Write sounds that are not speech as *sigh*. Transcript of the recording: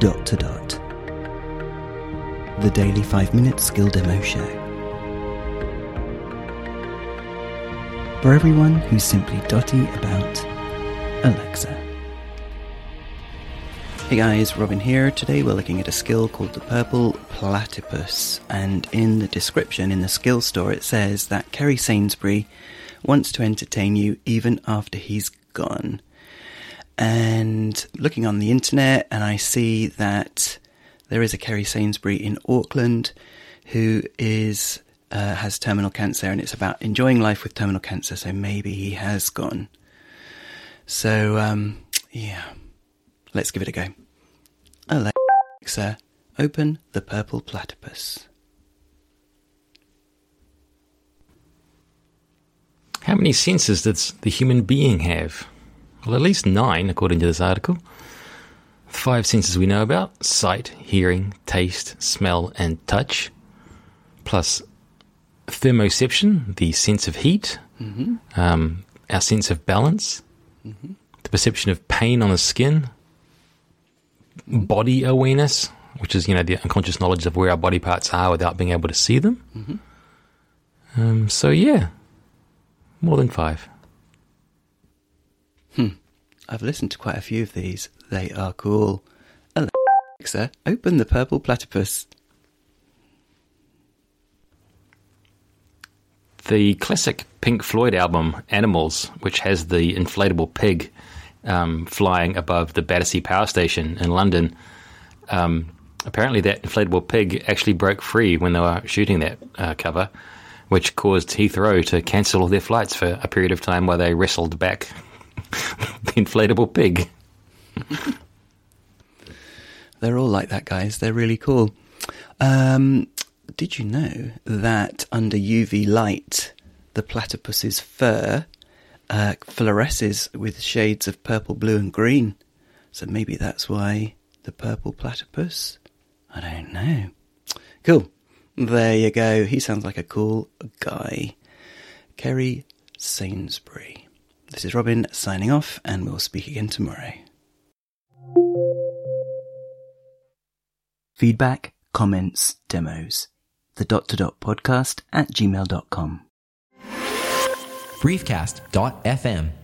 dot to dot. The daily 5 minute skill demo show. For everyone who's simply dotty about Alexa. Hey guys, Robin here. Today we're looking at a skill called the Purple Platypus, and in the description in the skill store it says that Kerry Sainsbury wants to entertain you even after he's gone. And looking on the internet, and I see that there is a Kerry Sainsbury in Auckland who is uh, has terminal cancer, and it's about enjoying life with terminal cancer. So maybe he has gone. So um, yeah, let's give it a go. Alexa, open the Purple Platypus. How many senses does the human being have? Well, at least nine, according to this article. Five senses we know about sight, hearing, taste, smell, and touch, plus thermoception, the sense of heat, Mm-hmm. um, our sense of balance, Mm-hmm. the perception of pain on the skin, body awareness, which is you know the unconscious knowledge of where our body parts are without being able to see them. Mm-hmm. Um, so yeah, more than five. I've listened to quite a few of these. They are cool. Alexa, open the Purple Platypus. The classic Pink Floyd album Animals, which has the inflatable pig um, flying above the Battersea Power Station in London. Um, apparently, that inflatable pig actually broke free when they were shooting that uh, cover, which caused Heathrow to cancel all their flights for a period of time while they wrestled back *laughs* the inflatable pig. *laughs* They're all like that, guys. They're really cool. Um, did you know that under UV light, the platypus's fur uh, fluoresces with shades of purple, blue, and green? So maybe that's why the purple platypus? I don't know. Cool. There you go. He sounds like a cool guy. Kerry Sainsbury. This is Robin signing off, and we'll speak again tomorrow. Feedback, comments, demos. The dot to dot podcast at gmail.com. briefcast.fm